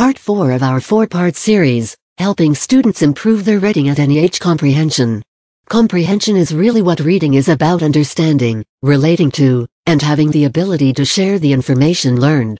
part 4 of our four-part series, helping students improve their reading at any age comprehension. Comprehension is really what reading is about understanding, relating to, and having the ability to share the information learned.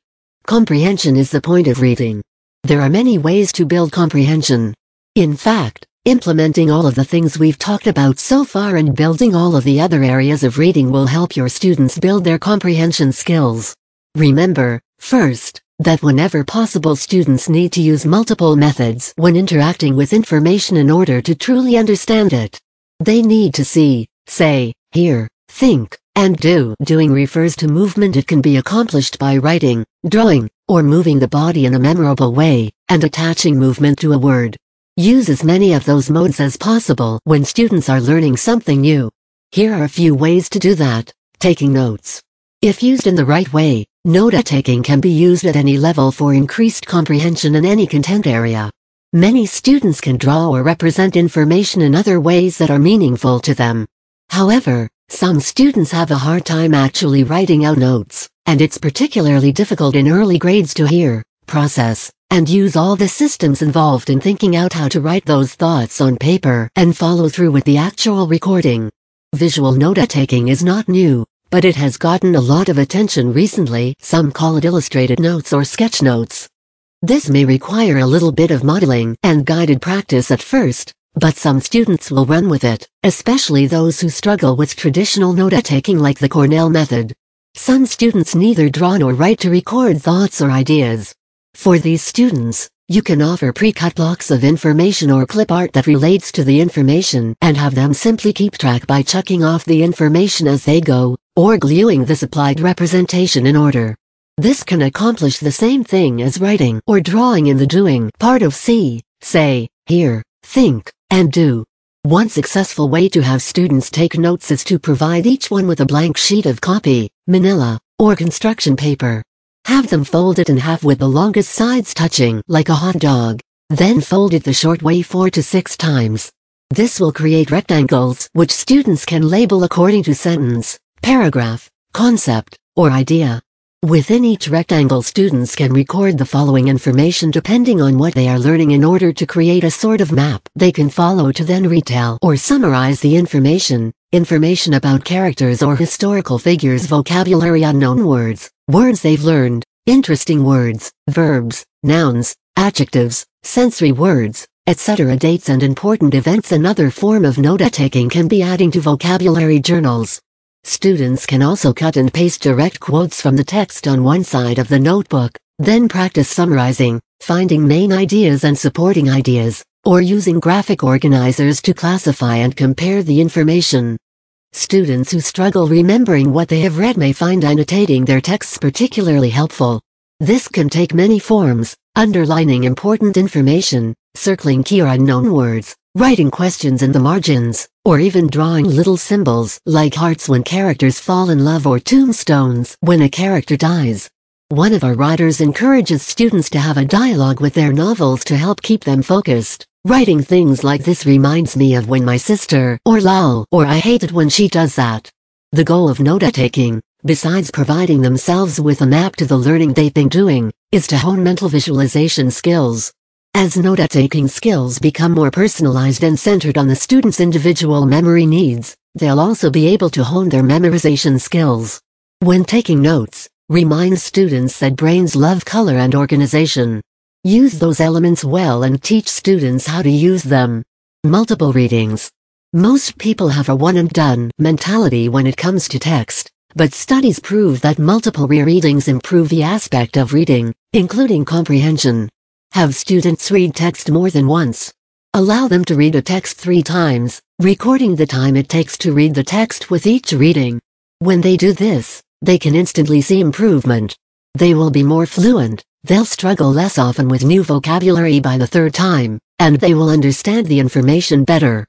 Comprehension is the point of reading. There are many ways to build comprehension. In fact, implementing all of the things we've talked about so far and building all of the other areas of reading will help your students build their comprehension skills. Remember, first, that whenever possible students need to use multiple methods when interacting with information in order to truly understand it. They need to see, say, hear, think, and do. Doing refers to movement it can be accomplished by writing, drawing, or moving the body in a memorable way, and attaching movement to a word. Use as many of those modes as possible when students are learning something new. Here are a few ways to do that. Taking notes. If used in the right way, note-taking can be used at any level for increased comprehension in any content area. Many students can draw or represent information in other ways that are meaningful to them. However, some students have a hard time actually writing out notes, and it's particularly difficult in early grades to hear, process, and use all the systems involved in thinking out how to write those thoughts on paper and follow through with the actual recording. Visual note-taking is not new, but it has gotten a lot of attention recently. Some call it illustrated notes or sketch notes. This may require a little bit of modeling and guided practice at first, but some students will run with it, especially those who struggle with traditional note-taking like the Cornell method. Some students neither draw nor write to record thoughts or ideas. For these students, you can offer pre-cut blocks of information or clip art that relates to the information and have them simply keep track by chucking off the information as they go, or gluing the supplied representation in order. This can accomplish the same thing as writing or drawing in the doing part of see, say, hear, think, and do. One successful way to have students take notes is to provide each one with a blank sheet of copy, manila, or construction paper. Have them fold it in half with the longest sides touching like a hot dog. Then fold it the short way four to six times. This will create rectangles which students can label according to sentence, paragraph, concept, or idea. Within each rectangle students can record the following information depending on what they are learning in order to create a sort of map they can follow to then retell or summarize the information, information about characters or historical figures vocabulary unknown words, words they've learned, interesting words, verbs, nouns, adjectives, sensory words, etc. Dates and important events Another form of note-taking can be adding to vocabulary journals. Students can also cut and paste direct quotes from the text on one side of the notebook, then practice summarizing, finding main ideas and supporting ideas, or using graphic organizers to classify and compare the information. Students who struggle remembering what they have read may find annotating their texts particularly helpful. This can take many forms, underlining important information, circling key or unknown words, writing questions in the margins, or even drawing little symbols like hearts when characters fall in love or tombstones when a character dies. One of our writers encourages students to have a dialogue with their novels to help keep them focused. Writing things like this reminds me of when my sister, or lol, or I hate it when she does that. The goal of note-taking, besides providing themselves with a map to the learning they've been doing, is to hone mental visualization skills. As note-taking skills become more personalized and centered on the student's individual memory needs, they'll also be able to hone their memorization skills. When taking notes, remind students that brains love color and organization. Use those elements well and teach students how to use them. Multiple readings. Most people have a one and done mentality when it comes to text, but studies prove that multiple rereadings improve the aspect of reading, including comprehension. Have students read text more than once. Allow them to read a text three times, recording the time it takes to read the text with each reading. When they do this, they can instantly see improvement. They will be more fluent, they'll struggle less often with new vocabulary by the third time, and they will understand the information better.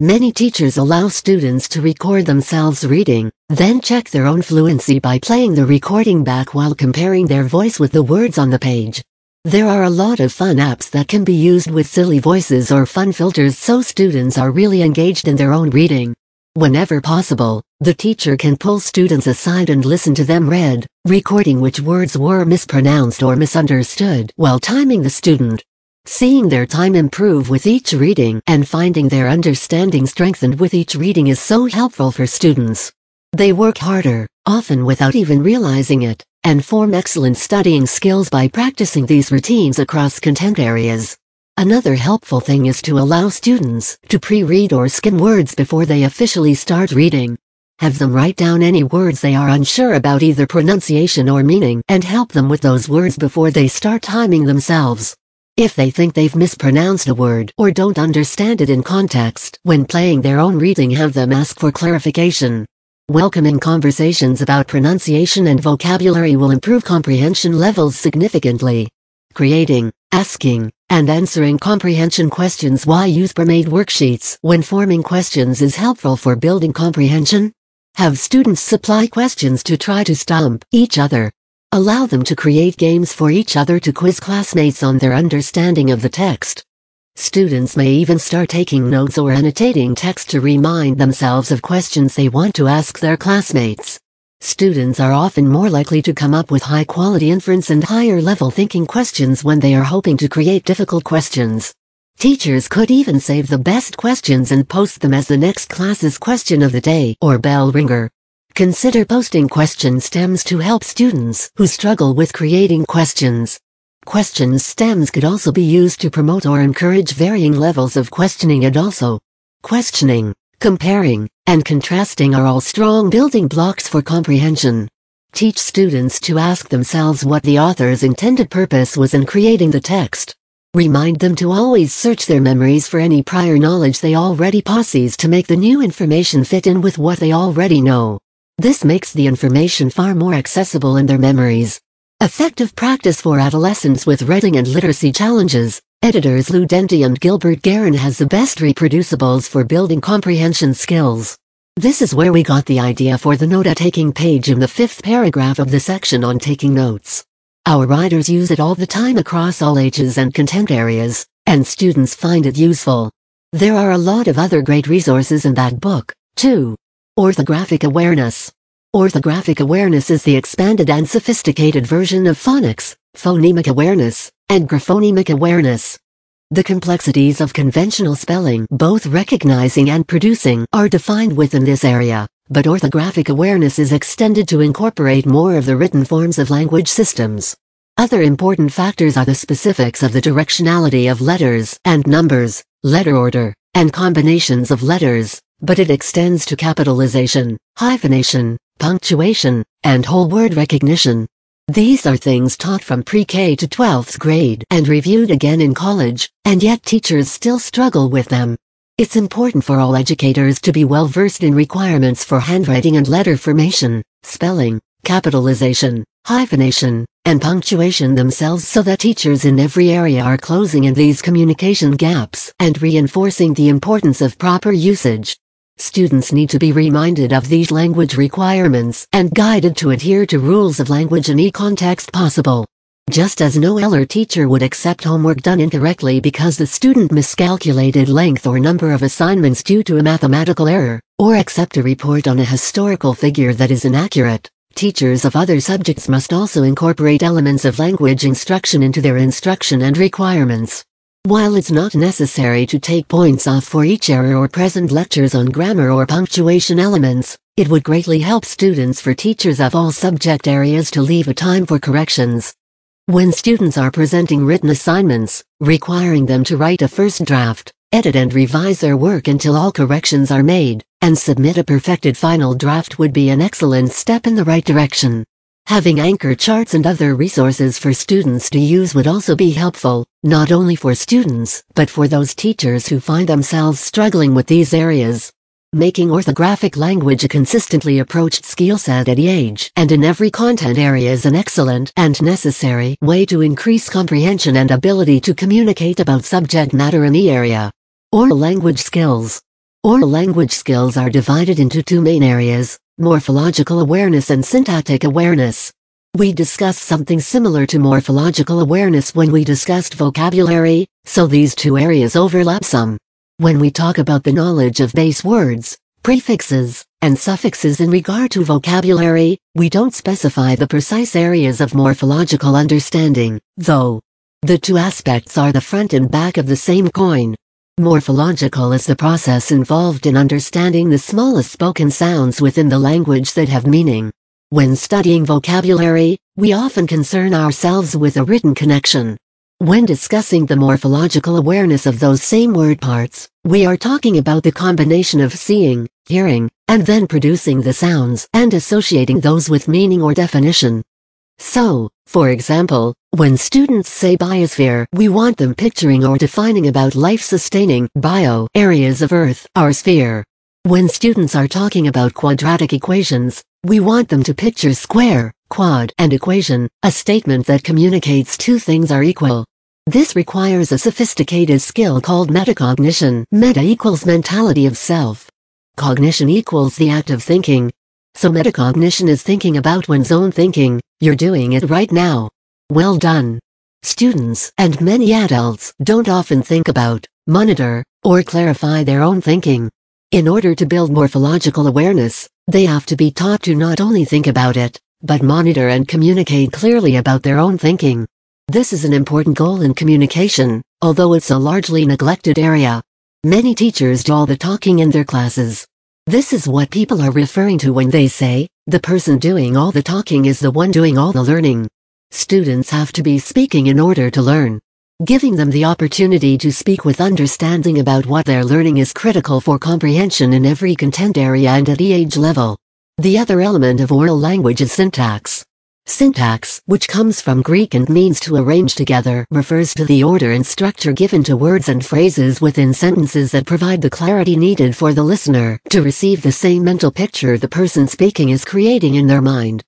Many teachers allow students to record themselves reading, then check their own fluency by playing the recording back while comparing their voice with the words on the page. There are a lot of fun apps that can be used with silly voices or fun filters so students are really engaged in their own reading. Whenever possible, the teacher can pull students aside and listen to them read, recording which words were mispronounced or misunderstood while timing the student. Seeing their time improve with each reading and finding their understanding strengthened with each reading is so helpful for students. They work harder, often without even realizing it, and form excellent studying skills by practicing these routines across content areas. Another helpful thing is to allow students to pre-read or skim words before they officially start reading. Have them write down any words they are unsure about either pronunciation or meaning and help them with those words before they start timing themselves. If they think they've mispronounced a word or don't understand it in context when playing their own reading have them ask for clarification. Welcoming conversations about pronunciation and vocabulary will improve comprehension levels significantly. Creating, asking, and answering comprehension questions Why use pre-made worksheets when forming questions is helpful for building comprehension? Have students supply questions to try to stump each other Allow them to create games for each other to quiz classmates on their understanding of the text. Students may even start taking notes or annotating text to remind themselves of questions they want to ask their classmates. Students are often more likely to come up with high-quality inference and higher-level thinking questions when they are hoping to create difficult questions. Teachers could even save the best questions and post them as the next class's question of the day or bell ringer. Consider posting question stems to help students who struggle with creating questions. Question stems could also be used to promote or encourage varying levels of questioning and also questioning, comparing, and contrasting are all strong building blocks for comprehension. Teach students to ask themselves what the author's intended purpose was in creating the text. Remind them to always search their memories for any prior knowledge they already possess to make the new information fit in with what they already know. This makes the information far more accessible in their memories. Effective practice for adolescents with reading and literacy challenges. Editors Lou Denti and Gilbert Guerin has the best reproducibles for building comprehension skills. This is where we got the idea for the note-taking page in the fifth paragraph of the section on taking notes. Our writers use it all the time across all ages and content areas, and students find it useful. There are a lot of other great resources in that book, too. Orthographic awareness. Orthographic awareness is the expanded and sophisticated version of phonics, phonemic awareness, and graphonemic awareness. The complexities of conventional spelling, both recognizing and producing, are defined within this area, but orthographic awareness is extended to incorporate more of the written forms of language systems. Other important factors are the specifics of the directionality of letters and numbers, letter order, and combinations of letters, but it extends to capitalization, hyphenation, punctuation, and whole word recognition. These are things taught from pre-K to 12th grade and reviewed again in college, and yet teachers still struggle with them. It's important for all educators to be well versed in requirements for handwriting and letter formation, spelling, capitalization, hyphenation, and punctuation themselves so that teachers in every area are closing in these communication gaps and reinforcing the importance of proper usage. Students need to be reminded of these language requirements and guided to adhere to rules of language in any context possible. Just as no ELR teacher would accept homework done incorrectly because the student miscalculated length or number of assignments due to a mathematical error, or accept a report on a historical figure that is inaccurate, teachers of other subjects must also incorporate elements of language instruction into their instruction and requirements. While it's not necessary to take points off for each error or present lectures on grammar or punctuation elements, it would greatly help students for teachers of all subject areas to leave a time for corrections. When students are presenting written assignments, requiring them to write a first draft, edit and revise their work until all corrections are made, and submit a perfected final draft would be an excellent step in the right direction. Having anchor charts and other resources for students to use would also be helpful, not only for students, but for those teachers who find themselves struggling with these areas. Making orthographic language a consistently approached skill set at any age and in every content area is an excellent and necessary way to increase comprehension and ability to communicate about subject matter in the area. Oral language skills. Oral language skills are divided into two main areas, morphological awareness and syntactic awareness. We discussed something similar to morphological awareness when we discussed vocabulary, so these two areas overlap some. When we talk about the knowledge of base words, prefixes, and suffixes in regard to vocabulary, we don't specify the precise areas of morphological understanding, though. The two aspects are the front and back of the same coin. Morphological is the process involved in understanding the smallest spoken sounds within the language that have meaning. When studying vocabulary, we often concern ourselves with a written connection. When discussing the morphological awareness of those same word parts, we are talking about the combination of seeing, hearing, and then producing the sounds and associating those with meaning or definition. So, for example, when students say biosphere, we want them picturing or defining about life-sustaining bio areas of Earth, our sphere. When students are talking about quadratic equations, we want them to picture square, quad, and equation, a statement that communicates two things are equal. This requires a sophisticated skill called metacognition. Meta equals mentality of self. Cognition equals the act of thinking. So metacognition is thinking about one's own thinking, you're doing it right now. Well done. Students and many adults don't often think about, monitor, or clarify their own thinking. In order to build morphological awareness, they have to be taught to not only think about it, but monitor and communicate clearly about their own thinking. This is an important goal in communication, although it's a largely neglected area. Many teachers do all the talking in their classes. This is what people are referring to when they say, the person doing all the talking is the one doing all the learning. Students have to be speaking in order to learn. Giving them the opportunity to speak with understanding about what they're learning is critical for comprehension in every content area and at the age level. The other element of oral language is syntax. Syntax, which comes from Greek and means to arrange together, refers to the order and structure given to words and phrases within sentences that provide the clarity needed for the listener to receive the same mental picture the person speaking is creating in their mind.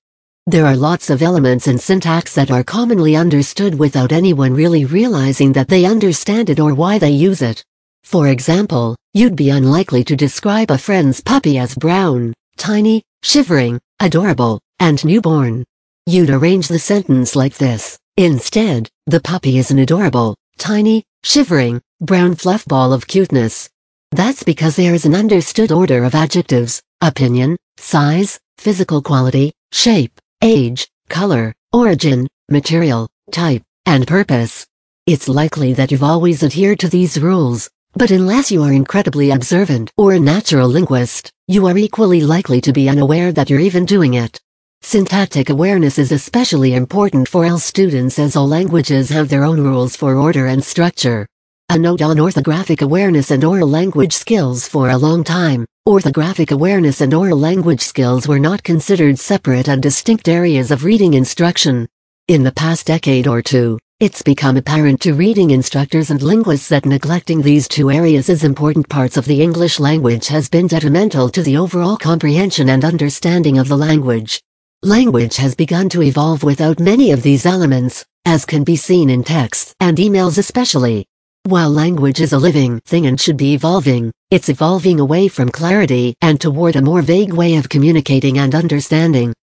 There are lots of elements in syntax that are commonly understood without anyone really realizing that they understand it or why they use it. For example, you'd be unlikely to describe a friend's puppy as brown, tiny, shivering, adorable, and newborn. You'd arrange the sentence like this. Instead, the puppy is an adorable, tiny, shivering, brown fluff ball of cuteness. That's because there is an understood order of adjectives, opinion, size, physical quality, shape, age, color, origin, material, type, and purpose. It's likely that you've always adhered to these rules, but unless you are incredibly observant or a natural linguist, you are equally likely to be unaware that you're even doing it. Syntactic awareness is especially important for all students as all languages have their own rules for order and structure. A note on orthographic awareness and oral language skills for a long time, orthographic awareness and oral language skills were not considered separate and distinct areas of reading instruction. In the past decade or two, it's become apparent to reading instructors and linguists that neglecting these two areas as important parts of the English language has been detrimental to the overall comprehension and understanding of the language. Language has begun to evolve without many of these elements, as can be seen in texts and emails especially. While language is a living thing and should be evolving, it's evolving away from clarity and toward a more vague way of communicating and understanding.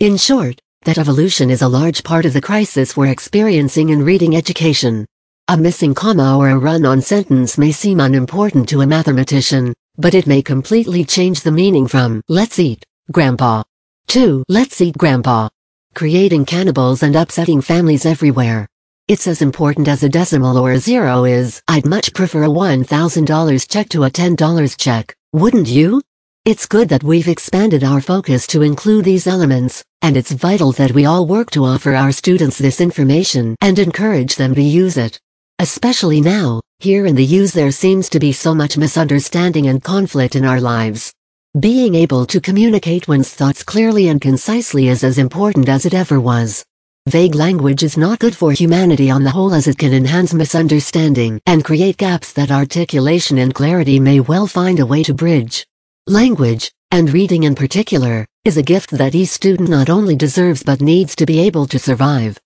In short, that evolution is a large part of the crisis we're experiencing in reading education. A missing comma or a run-on sentence may seem unimportant to a mathematician, but it may completely change the meaning from, let's eat, grandpa, 2. Let's eat grandpa. Creating cannibals and upsetting families everywhere. It's as important as a decimal or a zero is. I'd much prefer a $1,000 check to a $10 check, wouldn't you? It's good that we've expanded our focus to include these elements, and it's vital that we all work to offer our students this information and encourage them to US it. Especially now, here in the use there seems to be so much misunderstanding and conflict in our lives. Being able to communicate one's thoughts clearly and concisely is as important as it ever was. Vague language is not good for humanity on the whole as it can enhance misunderstanding and create gaps that articulation and clarity may well find a way to bridge. Language, and reading in particular, is a gift that each student not only deserves but needs to be able to survive.